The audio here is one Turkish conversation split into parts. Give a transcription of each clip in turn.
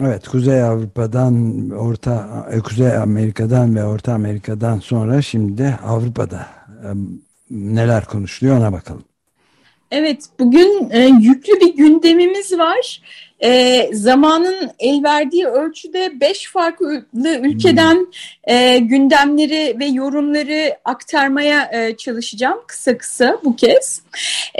Evet, Kuzey Avrupa'dan, Orta e, Kuzey Amerika'dan ve Orta Amerika'dan sonra şimdi de Avrupa'da neler konuşuluyor ona bakalım. Evet, bugün e, yüklü bir gündemimiz var e, zamanın el verdiği ölçüde beş farklı ülkeden hmm. e, gündemleri ve yorumları aktarmaya e, çalışacağım kısa kısa bu kez.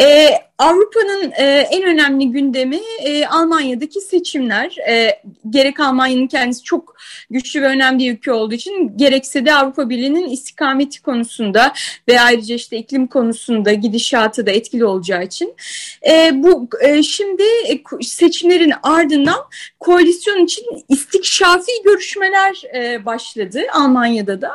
E, Avrupa'nın e, en önemli gündemi e, Almanya'daki seçimler. E, gerek Almanya'nın kendisi çok güçlü ve önemli bir ülke olduğu için gerekse de Avrupa Birliği'nin istikameti konusunda ve ayrıca işte iklim konusunda gidişatı da etkili olacağı için. E, bu e, şimdi e, seçimlerin görüşmelerin ardından koalisyon için istikşafi görüşmeler e, başladı Almanya'da da.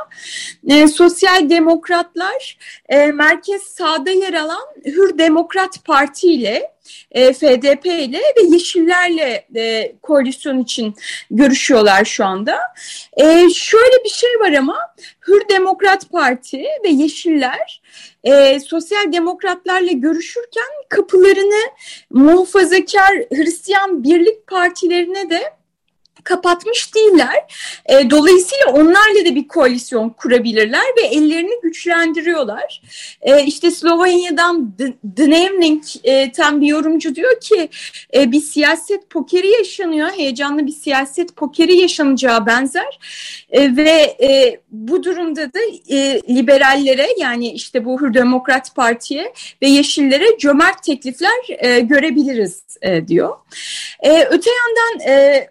E, Sosyal Demokratlar e, merkez sağda yer alan Hür Demokrat Parti ile e, FDP ile ve Yeşillerle e, koalisyon için görüşüyorlar şu anda. E, şöyle bir şey var ama Hür Demokrat Parti ve Yeşiller e, sosyal demokratlarla görüşürken kapılarını muhafazakar Hristiyan birlik partilerine de kapatmış değiller. E, dolayısıyla onlarla da bir koalisyon kurabilirler ve ellerini güçlendiriyorlar. E, işte Slovanya'dan Dnevnik e, bir yorumcu diyor ki e, bir siyaset pokeri yaşanıyor. Heyecanlı bir siyaset pokeri yaşanacağı benzer. E, ve e, bu durumda da e, liberallere yani işte bu Hür Demokrat Parti'ye ve Yeşillere cömert teklifler e, görebiliriz e, diyor. E, öte yandan e,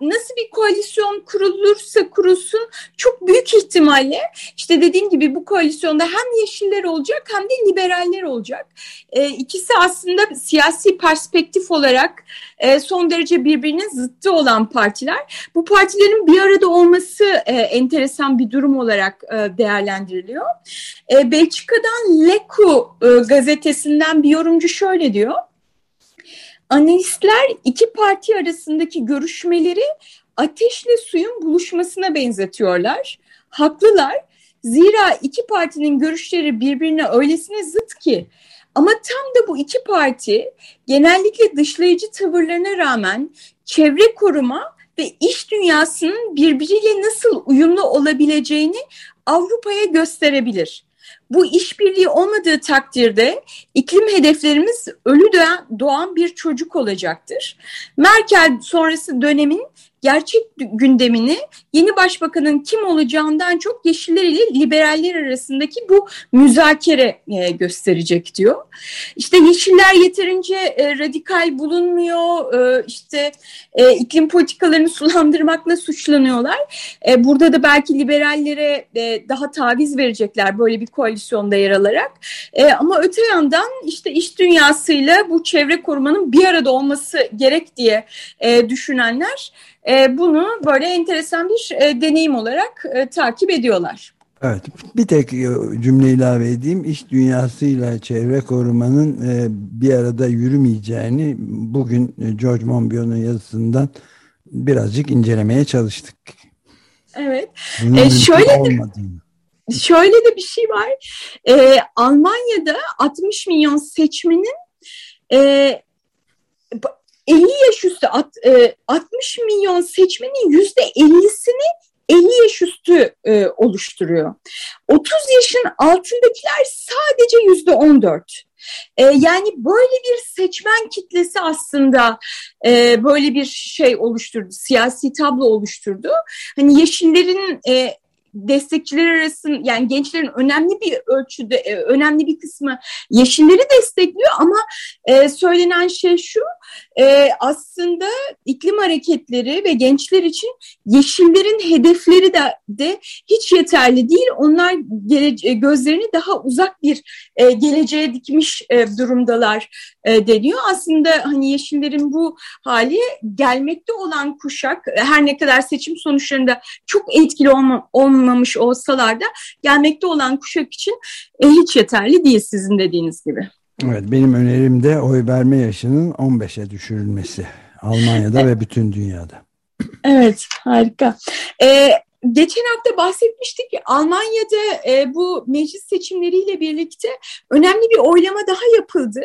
nasıl bir koalisyon kurulursa kurulsun çok büyük ihtimalle işte dediğim gibi bu koalisyonda hem yeşiller olacak hem de liberaller olacak. E, ikisi aslında siyasi perspektif olarak e, son derece birbirinin zıttı olan partiler. Bu partilerin bir arada olması e, enteresan bir durum olarak e, değerlendiriliyor. E, Belçika'dan Leku e, gazetesinden bir yorumcu şöyle diyor. Analistler iki parti arasındaki görüşmeleri ateşle suyun buluşmasına benzetiyorlar. Haklılar. Zira iki partinin görüşleri birbirine öylesine zıt ki ama tam da bu iki parti genellikle dışlayıcı tavırlarına rağmen çevre koruma ve iş dünyasının birbiriyle nasıl uyumlu olabileceğini Avrupa'ya gösterebilir. Bu işbirliği olmadığı takdirde iklim hedeflerimiz ölü doğan bir çocuk olacaktır. Merkel sonrası dönemin gerçek gündemini yeni başbakanın kim olacağından çok yeşiller ile liberaller arasındaki bu müzakere e, gösterecek diyor. İşte yeşiller yeterince e, radikal bulunmuyor, e, işte iklim politikalarını sulandırmakla suçlanıyorlar. Burada da belki liberallere daha taviz verecekler böyle bir koalisyonda yer alarak. Ama öte yandan işte iş dünyasıyla bu çevre korumanın bir arada olması gerek diye düşünenler e, bunu böyle enteresan bir e, deneyim olarak e, takip ediyorlar. Evet, bir tek cümle ilave edeyim. İş dünyasıyla çevre korumanın bir arada yürümeyeceğini bugün George Monbiot'un yazısından birazcık incelemeye çalıştık. Evet. E, şöyle olmadığını. Şöyle de bir şey var. E, Almanya'da 60 milyon seçmenin e, 50 yaş üstü 60 e, milyon seçmenin yüzde 50'sini 50 yaş üstü e, oluşturuyor. 30 yaşın altındakiler sadece yüzde 14. E, yani böyle bir seçmen kitlesi aslında e, böyle bir şey oluşturdu, siyasi tablo oluşturdu. Hani Yeşillerin e, destekçiler arasında yani gençlerin önemli bir ölçüde e, önemli bir kısmı yeşilleri destekliyor ama e, söylenen şey şu e, aslında iklim hareketleri ve gençler için yeşillerin hedefleri de, de hiç yeterli değil. Onlar gelece- gözlerini daha uzak bir e, geleceğe dikmiş e, durumdalar e, deniyor. Aslında hani yeşillerin bu hali gelmekte olan kuşak her ne kadar seçim sonuçlarında çok etkili olma, olmamış olsalar da gelmekte olan kuşak için e, hiç yeterli değil sizin dediğiniz gibi. Evet benim önerim de oy verme yaşının 15'e düşürülmesi. Almanya'da ve bütün dünyada. Evet harika. Ee, geçen hafta bahsetmiştik ki Almanya'da e, bu meclis seçimleriyle birlikte önemli bir oylama daha yapıldı.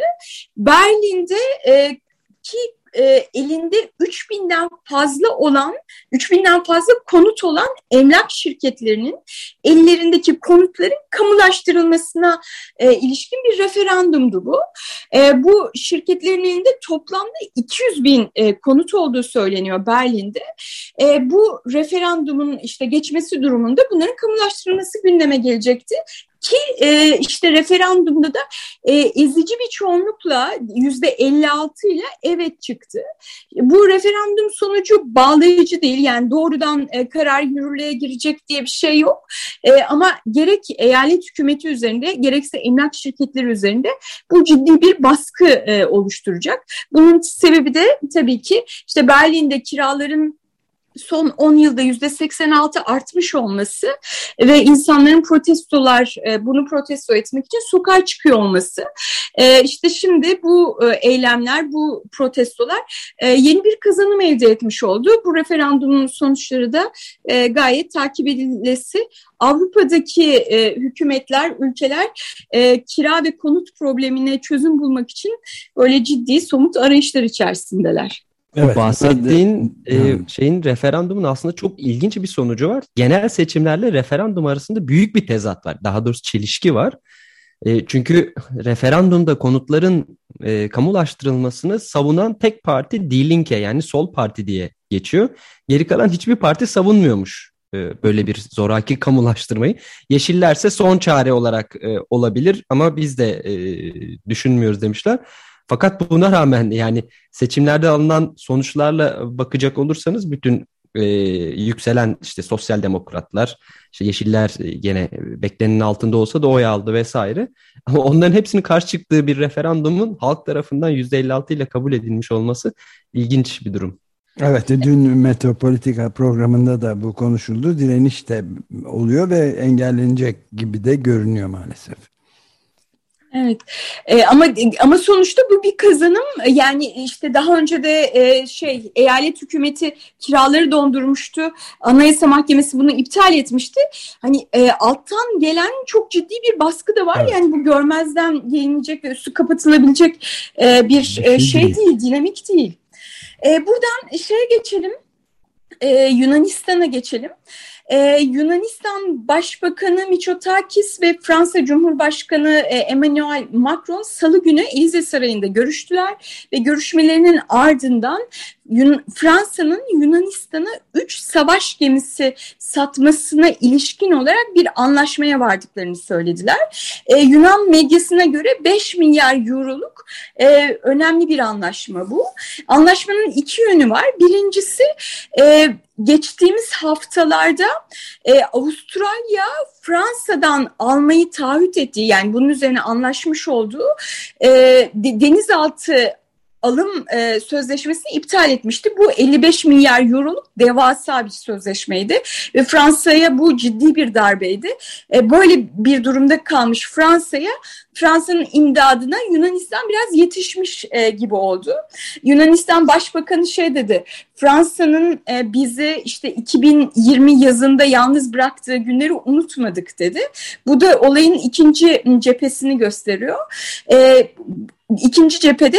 Berlin'de e, ki e, elinde 3000'den fazla olan 3000'den fazla konut olan emlak şirketlerinin ellerindeki konutların kamulaştırılmasına e, ilişkin bir referandumdu bu. E, bu şirketlerin elinde toplamda 200 bin e, konut olduğu söyleniyor Berlin'de. E, bu referandumun işte geçmesi durumunda bunların kamulaştırılması gündeme gelecekti. Ki e, işte referandumda da e, ezici bir çoğunlukla yüzde 56 ile evet çıktı. Bu referandum sonucu bağlayıcı değil yani doğrudan e, karar yürürlüğe girecek diye bir şey yok. Ama gerek eyalet hükümeti üzerinde gerekse emlak şirketleri üzerinde bu ciddi bir baskı oluşturacak. Bunun sebebi de tabii ki işte Berlin'de kiraların son 10 yılda yüzde 86 artmış olması ve insanların protestolar e, bunu protesto etmek için sokağa çıkıyor olması. E, işte şimdi bu e, eylemler, bu protestolar yeni bir kazanım elde etmiş oldu. Bu referandumun sonuçları da gayet takip edilmesi. Avrupa'daki hükümetler, ülkeler kira ve konut problemine çözüm bulmak için böyle ciddi somut arayışlar içerisindeler. Evet, bahsettiğin e, şeyin referandumun aslında çok ilginç bir sonucu var. Genel seçimlerle referandum arasında büyük bir tezat var. Daha doğrusu çelişki var. E, çünkü referandumda konutların e, kamulaştırılmasını savunan tek parti Die Linke yani sol parti diye geçiyor. Geri kalan hiçbir parti savunmuyormuş e, böyle bir zoraki kamulaştırmayı. Yeşillerse son çare olarak e, olabilir ama biz de e, düşünmüyoruz demişler. Fakat buna rağmen yani seçimlerde alınan sonuçlarla bakacak olursanız bütün e, yükselen işte sosyal demokratlar, işte yeşiller gene beklenenin altında olsa da oy aldı vesaire. Ama onların hepsinin karşı çıktığı bir referandumun halk tarafından %56 ile kabul edilmiş olması ilginç bir durum. Evet, dün Metropolitika programında da bu konuşuldu. Direniş de oluyor ve engellenecek gibi de görünüyor maalesef. Evet. E, ama ama sonuçta bu bir kazanım. Yani işte daha önce de e, şey eyalet hükümeti kiraları dondurmuştu. Anayasa mahkemesi bunu iptal etmişti. Hani e, alttan gelen çok ciddi bir baskı da var. Evet. yani bu görmezden gelinecek ve üstü kapatılabilecek e, bir, bir şey, şey değil. değil dinamik değil. E, buradan şeye geçelim. E, Yunanistan'a geçelim. Ee, Yunanistan Başbakanı Mitsotakis ve Fransa Cumhurbaşkanı e, Emmanuel Macron salı günü Elize Sarayı'nda görüştüler ve görüşmelerinin ardından Yun Fransa'nın Yunanistan'a 3 savaş gemisi satmasına ilişkin olarak bir anlaşmaya vardıklarını söylediler. Ee, Yunan medyasına göre 5 milyar euroluk e, önemli bir anlaşma bu. Anlaşmanın iki yönü var. Birincisi e, geçtiğimiz haftalarda e, Avustralya Fransa'dan almayı taahhüt ettiği yani bunun üzerine anlaşmış olduğu e, denizaltı alım e, sözleşmesini iptal etmişti. Bu 55 milyar euroluk devasa bir sözleşmeydi ve Fransa'ya bu ciddi bir darbeydi. E, böyle bir durumda kalmış Fransa'ya Fransa'nın imdadına Yunanistan biraz yetişmiş e, gibi oldu. Yunanistan Başbakanı şey dedi, Fransa'nın e, bizi işte 2020 yazında yalnız bıraktığı günleri unutmadık dedi. Bu da olayın ikinci cephesini gösteriyor. E, İkinci cephede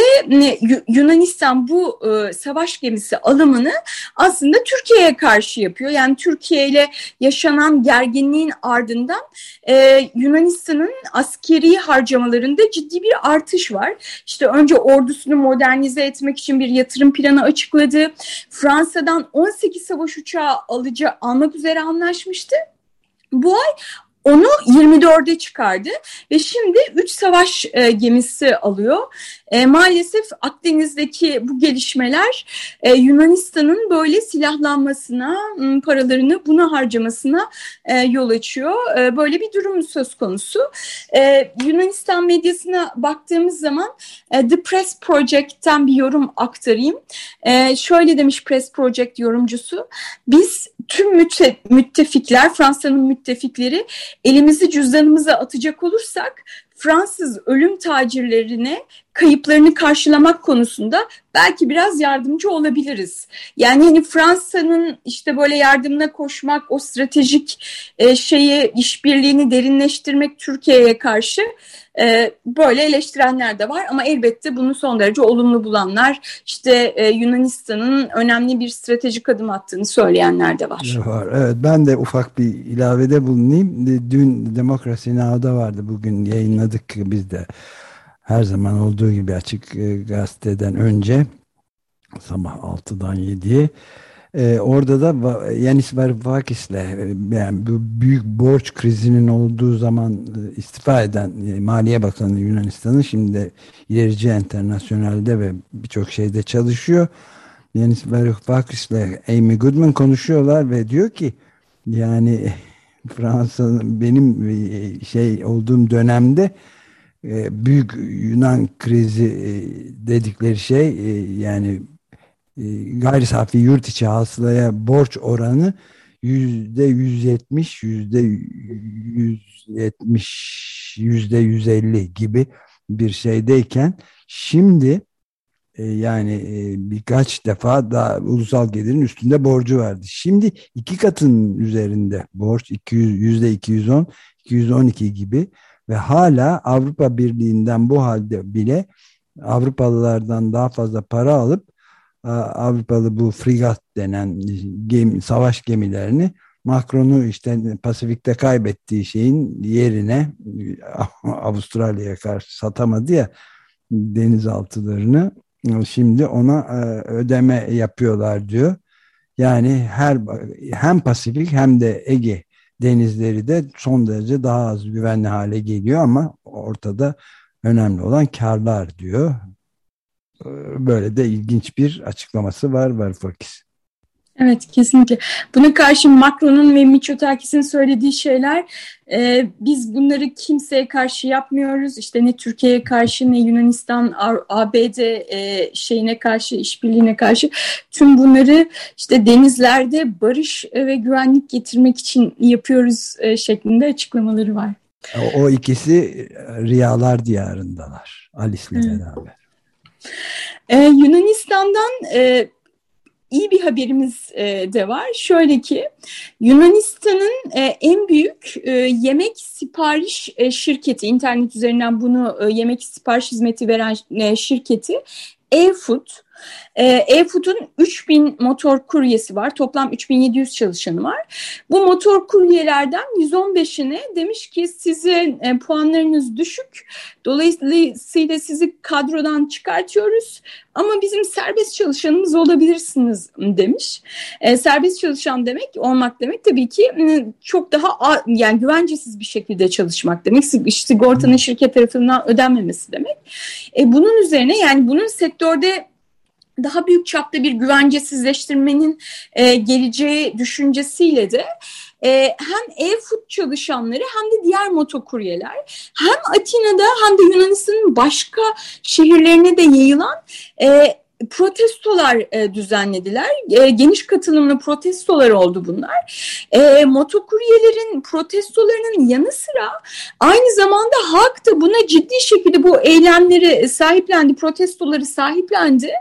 Yunanistan bu e, savaş gemisi alımını aslında Türkiye'ye karşı yapıyor. Yani Türkiye ile yaşanan gerginliğin ardından e, Yunanistan'ın askeri har harcamalarında ciddi bir artış var. İşte önce ordusunu modernize etmek için bir yatırım planı açıkladı. Fransa'dan 18 savaş uçağı alıcı almak üzere anlaşmıştı. Bu ay onu 24'e çıkardı ve şimdi 3 savaş e, gemisi alıyor. E, maalesef Akdeniz'deki bu gelişmeler e, Yunanistan'ın böyle silahlanmasına, paralarını buna harcamasına e, yol açıyor. E, böyle bir durum söz konusu. E, Yunanistan medyasına baktığımız zaman e, The Press Project'ten bir yorum aktarayım. E, şöyle demiş Press Project yorumcusu, biz tüm mütte müttefikler, Fransa'nın müttefikleri elimizi cüzdanımıza atacak olursak Fransız ölüm tacirlerine kayıplarını karşılamak konusunda belki biraz yardımcı olabiliriz. Yani hani Fransa'nın işte böyle yardımına koşmak, o stratejik e, şeyi işbirliğini derinleştirmek Türkiye'ye karşı e, böyle eleştirenler de var ama elbette bunu son derece olumlu bulanlar işte e, Yunanistan'ın önemli bir stratejik adım attığını söyleyenler de var. Var. Evet ben de ufak bir ilavede bulunayım. Dün Demokrasi Now'da vardı bugün yayınladık biz de her zaman olduğu gibi açık e, gazeteden önce sabah 6'dan 7'ye e, orada da Yanis Varoufakis'le e, yani bu büyük borç krizinin olduğu zaman e, istifa eden e, Maliye Bakanı Yunanistan'ın şimdi ilerici internasyonelde ve birçok şeyde çalışıyor. Yanis Varoufakis'le Amy Goodman konuşuyorlar ve diyor ki yani Fransa'nın benim şey olduğum dönemde büyük Yunan krizi e, dedikleri şey e, yani gayri safi yurt içi hasılaya borç oranı yüzde yüz yetmiş, yüzde yüz yetmiş, yüzde yüz elli gibi bir şeydeyken şimdi yani birkaç defa daha ulusal gelirin üstünde borcu vardı. Şimdi iki katın üzerinde borç 200, yüzde 210, 212 gibi ve hala Avrupa Birliği'nden bu halde bile Avrupalılardan daha fazla para alıp Avrupalı bu frigat denen gemi, savaş gemilerini Macron'u işte Pasifik'te kaybettiği şeyin yerine Avustralya'ya karşı satamadı ya denizaltılarını şimdi ona e, ödeme yapıyorlar diyor. Yani her hem Pasifik hem de Ege denizleri de son derece daha az güvenli hale geliyor ama ortada önemli olan karlar diyor. Ee, böyle de ilginç bir açıklaması var Varoufakis. Evet kesinlikle. Buna karşı Macron'un ve Mitsotakis'in söylediği şeyler e, biz bunları kimseye karşı yapmıyoruz. İşte ne Türkiye'ye karşı ne Yunanistan, ABD e, şeyine karşı, işbirliğine karşı tüm bunları işte denizlerde barış ve güvenlik getirmek için yapıyoruz e, şeklinde açıklamaları var. O, ikisi Riyalar diyarındalar Alice'le evet. beraber. Ee, Yunanistan'dan e, iyi bir haberimiz e, de var. Şöyle ki Yunanistan'ın e, en büyük e, yemek sipariş şirketi, internet üzerinden bunu yemek sipariş hizmeti veren şirketi e-Food e-Food'un 3000 motor kuryesi var. Toplam 3700 çalışanı var. Bu motor kuryelerden 115'ine demiş ki sizin e, puanlarınız düşük. Dolayısıyla sizi kadrodan çıkartıyoruz. Ama bizim serbest çalışanımız olabilirsiniz demiş. E, serbest çalışan demek olmak demek tabii ki çok daha yani güvencesiz bir şekilde çalışmak demek. Sigortanın şirket tarafından ödenmemesi demek. E, bunun üzerine yani bunun sektörde daha büyük çapta bir güvencesizleştirmenin e, geleceği düşüncesiyle de e, hem e-food çalışanları hem de diğer motokuryeler hem Atina'da hem de Yunanistan'ın başka şehirlerine de yayılan e, protestolar e, düzenlediler. E, geniş katılımlı protestolar oldu bunlar. E, motokuryelerin protestolarının yanı sıra aynı zamanda halk da buna ciddi şekilde bu eylemleri sahiplendi, protestoları sahiplendi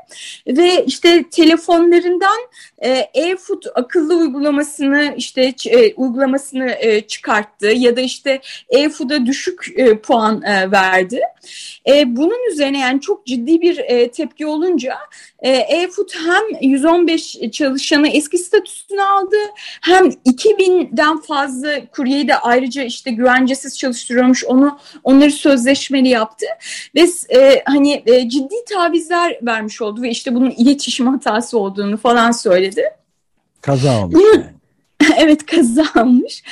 ve işte telefonlarından e-food akıllı uygulamasını işte e, uygulamasını e, çıkarttı ya da işte e-food'a düşük e, puan e, verdi. E, bunun üzerine yani çok ciddi bir e, tepki olunca e, e-food hem 115 çalışanı eski statüsünü aldı hem 2000'den fazla kuryeyi de ayrıca işte güvencesiz çalıştırıyormuş onu onları sözleşmeli yaptı ve e, hani e, ciddi tavizler vermiş oldu ve işte bunun iletişim hatası olduğunu falan söyledi. Kaza olmuş yani. evet kazanmış.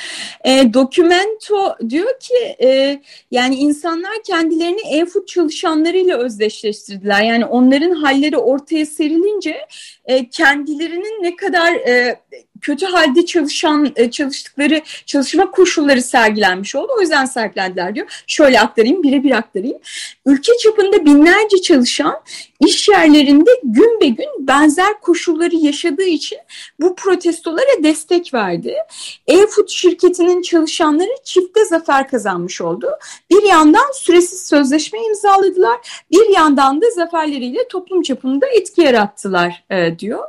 E, Documento diyor ki e, yani insanlar kendilerini e-food çalışanlarıyla özdeşleştirdiler. Yani onların halleri ortaya serilince e, kendilerinin ne kadar e, kötü halde çalışan e, çalıştıkları çalışma koşulları sergilenmiş oldu. O yüzden sergilendiler diyor. Şöyle aktarayım, birebir aktarayım. Ülke çapında binlerce çalışan iş yerlerinde gün be gün benzer koşulları yaşadığı için bu protestolara destek verdi. E-Food şirketinin çalışanları çifte zafer kazanmış oldu. Bir yandan süresiz sözleşme imzaladılar, bir yandan da zaferleriyle toplum çapında etki yarattılar e, diyor.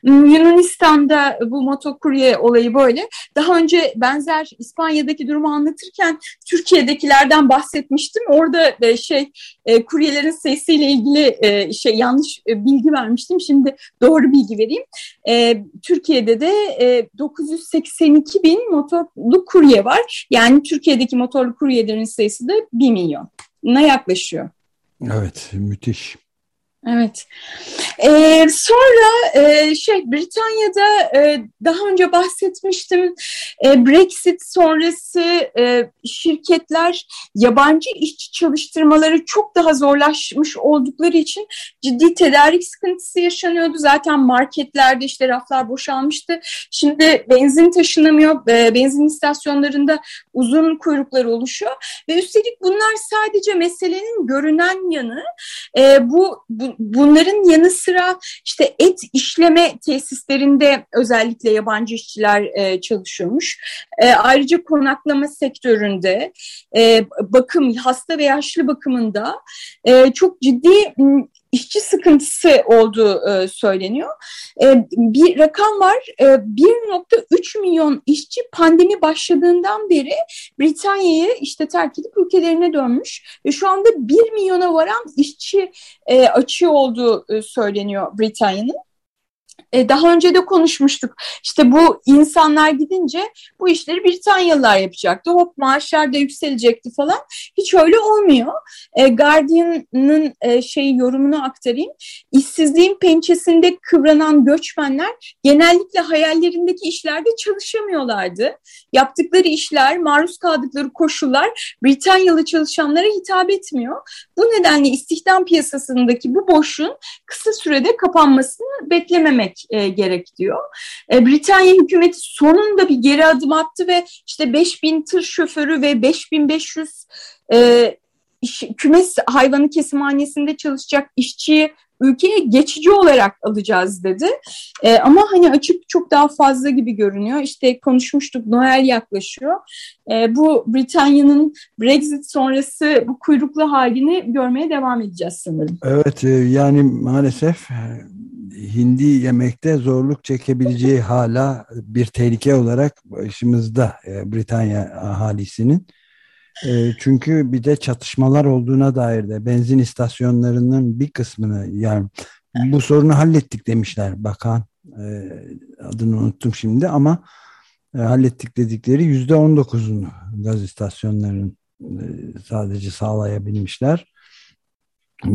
Hmm, Yunanistan'da bu motokurye olayı böyle. Daha önce benzer İspanya'daki durumu anlatırken Türkiye'dekilerden bahsetmiştim. Orada e, şey e, kuryelerin sayısıyla ilgili e, şey yanlış e, bilgi vermiştim. Şimdi doğru bilgi vereyim. E, Türkiye'de de e, 982 bin motorlu kurye var. Yani Türkiye'deki motorlu kuryelerin sayısı da 1 milyona yaklaşıyor. Evet, müthiş. Evet. Ee, sonra e, şey Britanya'da e, daha önce bahsetmiştim. E, Brexit sonrası e, şirketler yabancı işçi çalıştırmaları çok daha zorlaşmış oldukları için ciddi tedarik sıkıntısı yaşanıyordu. Zaten marketlerde işte raflar boşalmıştı. Şimdi benzin taşınamıyor. E, benzin istasyonlarında uzun kuyruklar oluşuyor ve üstelik bunlar sadece meselenin görünen yanı. E, bu, bu bunların yanı sıra işte et işleme tesislerinde özellikle yabancı işçiler e, çalışıyormuş. E, ayrıca konaklama sektöründe, e, bakım, hasta ve yaşlı bakımında e, çok ciddi işçi sıkıntısı olduğu e, söyleniyor. E, bir rakam var, e, 1.3 milyon işçi pandemi başladığından beri Britanya'yı işte terk edip ülkelerine dönmüş ve şu anda 1 milyona varan işçi e, açığı olduğu e, söyleniyor Britanya'nın. E, daha önce de konuşmuştuk. İşte bu insanlar gidince bu işleri Britanyalılar yapacaktı. Hop maaşlar da yükselecekti falan. Hiç öyle olmuyor. E, Guardian'ın e, şeyi yorumunu aktarayım. İşsizliğin pençesinde kıvranan göçmenler genellikle hayallerindeki işlerde çalışamıyorlardı. Yaptıkları işler, maruz kaldıkları koşullar Britanyalı çalışanlara hitap etmiyor. Bu nedenle istihdam piyasasındaki bu boşluğun kısa sürede kapanmasını beklememek e, gerek diyor. E, Britanya hükümeti sonunda bir geri adım attı ve işte 5000 tır şoförü ve 5500 e, iş, kümes hayvanı kesimhanesinde çalışacak işçiyi ülkeye geçici olarak alacağız dedi. E, ama hani açık çok daha fazla gibi görünüyor. İşte konuşmuştuk Noel yaklaşıyor. E, bu Britanya'nın Brexit sonrası bu kuyruklu halini görmeye devam edeceğiz sanırım. Evet e, yani maalesef hindi yemekte zorluk çekebileceği hala bir tehlike olarak başımızda e, Britanya ahalisinin. E, çünkü bir de çatışmalar olduğuna dair de benzin istasyonlarının bir kısmını yani bu sorunu hallettik demişler bakan. E, adını unuttum şimdi ama hallettik dedikleri yüzde on dokuzunu gaz istasyonlarının sadece sağlayabilmişler.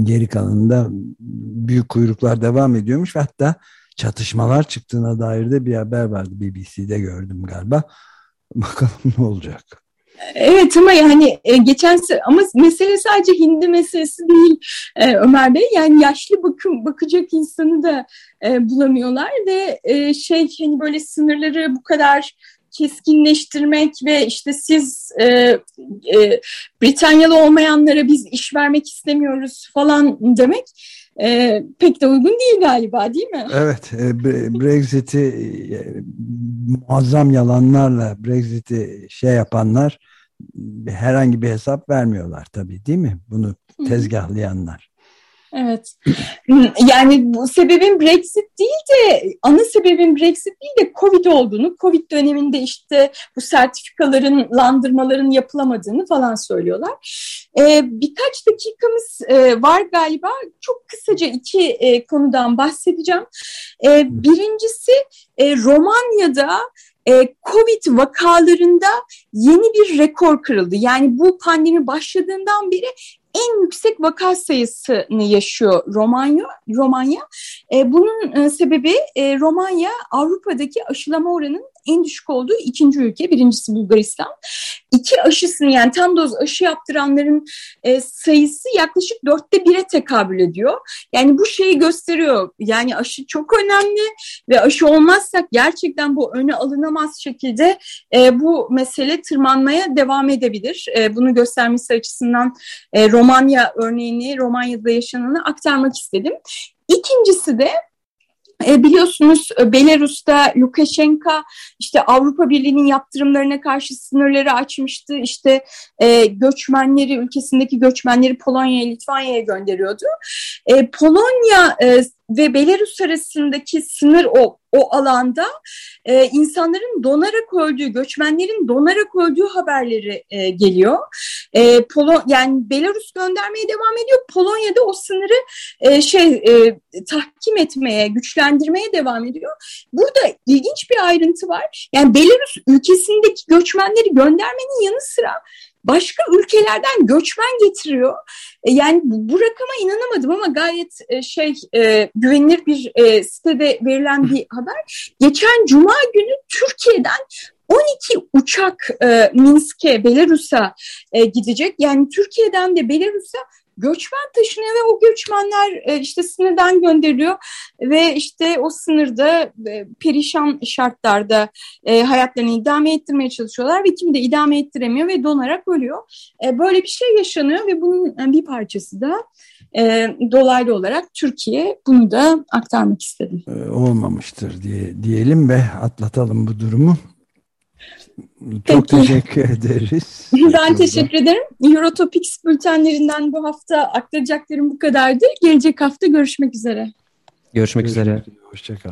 Geri kalanında büyük kuyruklar devam ediyormuş ve hatta çatışmalar çıktığına dair de bir haber vardı BBC'de gördüm galiba. Bakalım ne olacak. Evet ama yani e, geçen ama mesele sadece hindi meselesi değil e, Ömer Bey. Yani yaşlı bakım bakacak insanı da e, bulamıyorlar ve şey hani böyle sınırları bu kadar keskinleştirmek ve işte siz e, e, Britanyalı olmayanlara biz iş vermek istemiyoruz falan demek e, pek de uygun değil galiba değil mi? Evet e, Brexit'i e, muazzam yalanlarla Brexit'i şey yapanlar herhangi bir hesap vermiyorlar tabii değil mi? Bunu tezgahlayanlar. Evet. Yani bu sebebin Brexit değil de ana sebebin Brexit değil de Covid olduğunu, Covid döneminde işte bu sertifikaların, landırmaların yapılamadığını falan söylüyorlar. Ee, birkaç dakikamız e, var galiba. Çok kısaca iki e, konudan bahsedeceğim. E, birincisi e, Romanya'da e, Covid vakalarında yeni bir rekor kırıldı. Yani bu pandemi başladığından beri en yüksek vaka sayısını yaşıyor Romanya. Romanya. E, bunun e, sebebi e, Romanya Avrupa'daki aşılama oranının en düşük olduğu ikinci ülke. Birincisi Bulgaristan. İki aşısını yani tam doz aşı yaptıranların e, sayısı yaklaşık dörtte bire tekabül ediyor. Yani bu şeyi gösteriyor. Yani aşı çok önemli ve aşı olmazsak gerçekten bu öne alınamaz şekilde e, bu mesele tırmanmaya devam edebilir. E, bunu göstermesi açısından e, Romanya örneğini, Romanya'da yaşananı aktarmak istedim. İkincisi de e, biliyorsunuz e, Belarus'ta Lukashenko işte Avrupa Birliği'nin yaptırımlarına karşı sınırları açmıştı. İşte e, göçmenleri, ülkesindeki göçmenleri Polonya'ya, Litvanya'ya gönderiyordu. E, Polonya e, ve Belarus arasındaki sınır o o alanda e, insanların donarak öldüğü, göçmenlerin donarak öldüğü haberleri e, geliyor. E, Polo yani Belarus göndermeye devam ediyor. Polonya'da o sınırı e, şey e, tahkim etmeye, güçlendirmeye devam ediyor. Burada ilginç bir ayrıntı var. Yani Belarus ülkesindeki göçmenleri göndermenin yanı sıra başka ülkelerden göçmen getiriyor. E, yani bu rakama inanamadım ama gayet e, şey e, güvenilir bir sitede verilen bir haber. Geçen Cuma günü Türkiye'den 12 uçak Minsk'e, Belarus'a gidecek. Yani Türkiye'den de Belarus'a göçmen taşınıyor ve o göçmenler e, işte sınırdan gönderiliyor ve işte o sınırda e, perişan şartlarda e, hayatlarını idame ettirmeye çalışıyorlar ve kimi de idame ettiremiyor ve donarak ölüyor. Böyle bir şey yaşanıyor ve bunun bir parçası da dolaylı olarak Türkiye bunu da aktarmak istedim. Olmamıştır diye diyelim ve atlatalım bu durumu. Çok Peki. teşekkür ederiz. Ben teşekkür ederim. Eurotopics bültenlerinden bu hafta aktaracaklarım bu kadardı. Gelecek hafta görüşmek üzere. Görüşmek üzere. Hoşçakal.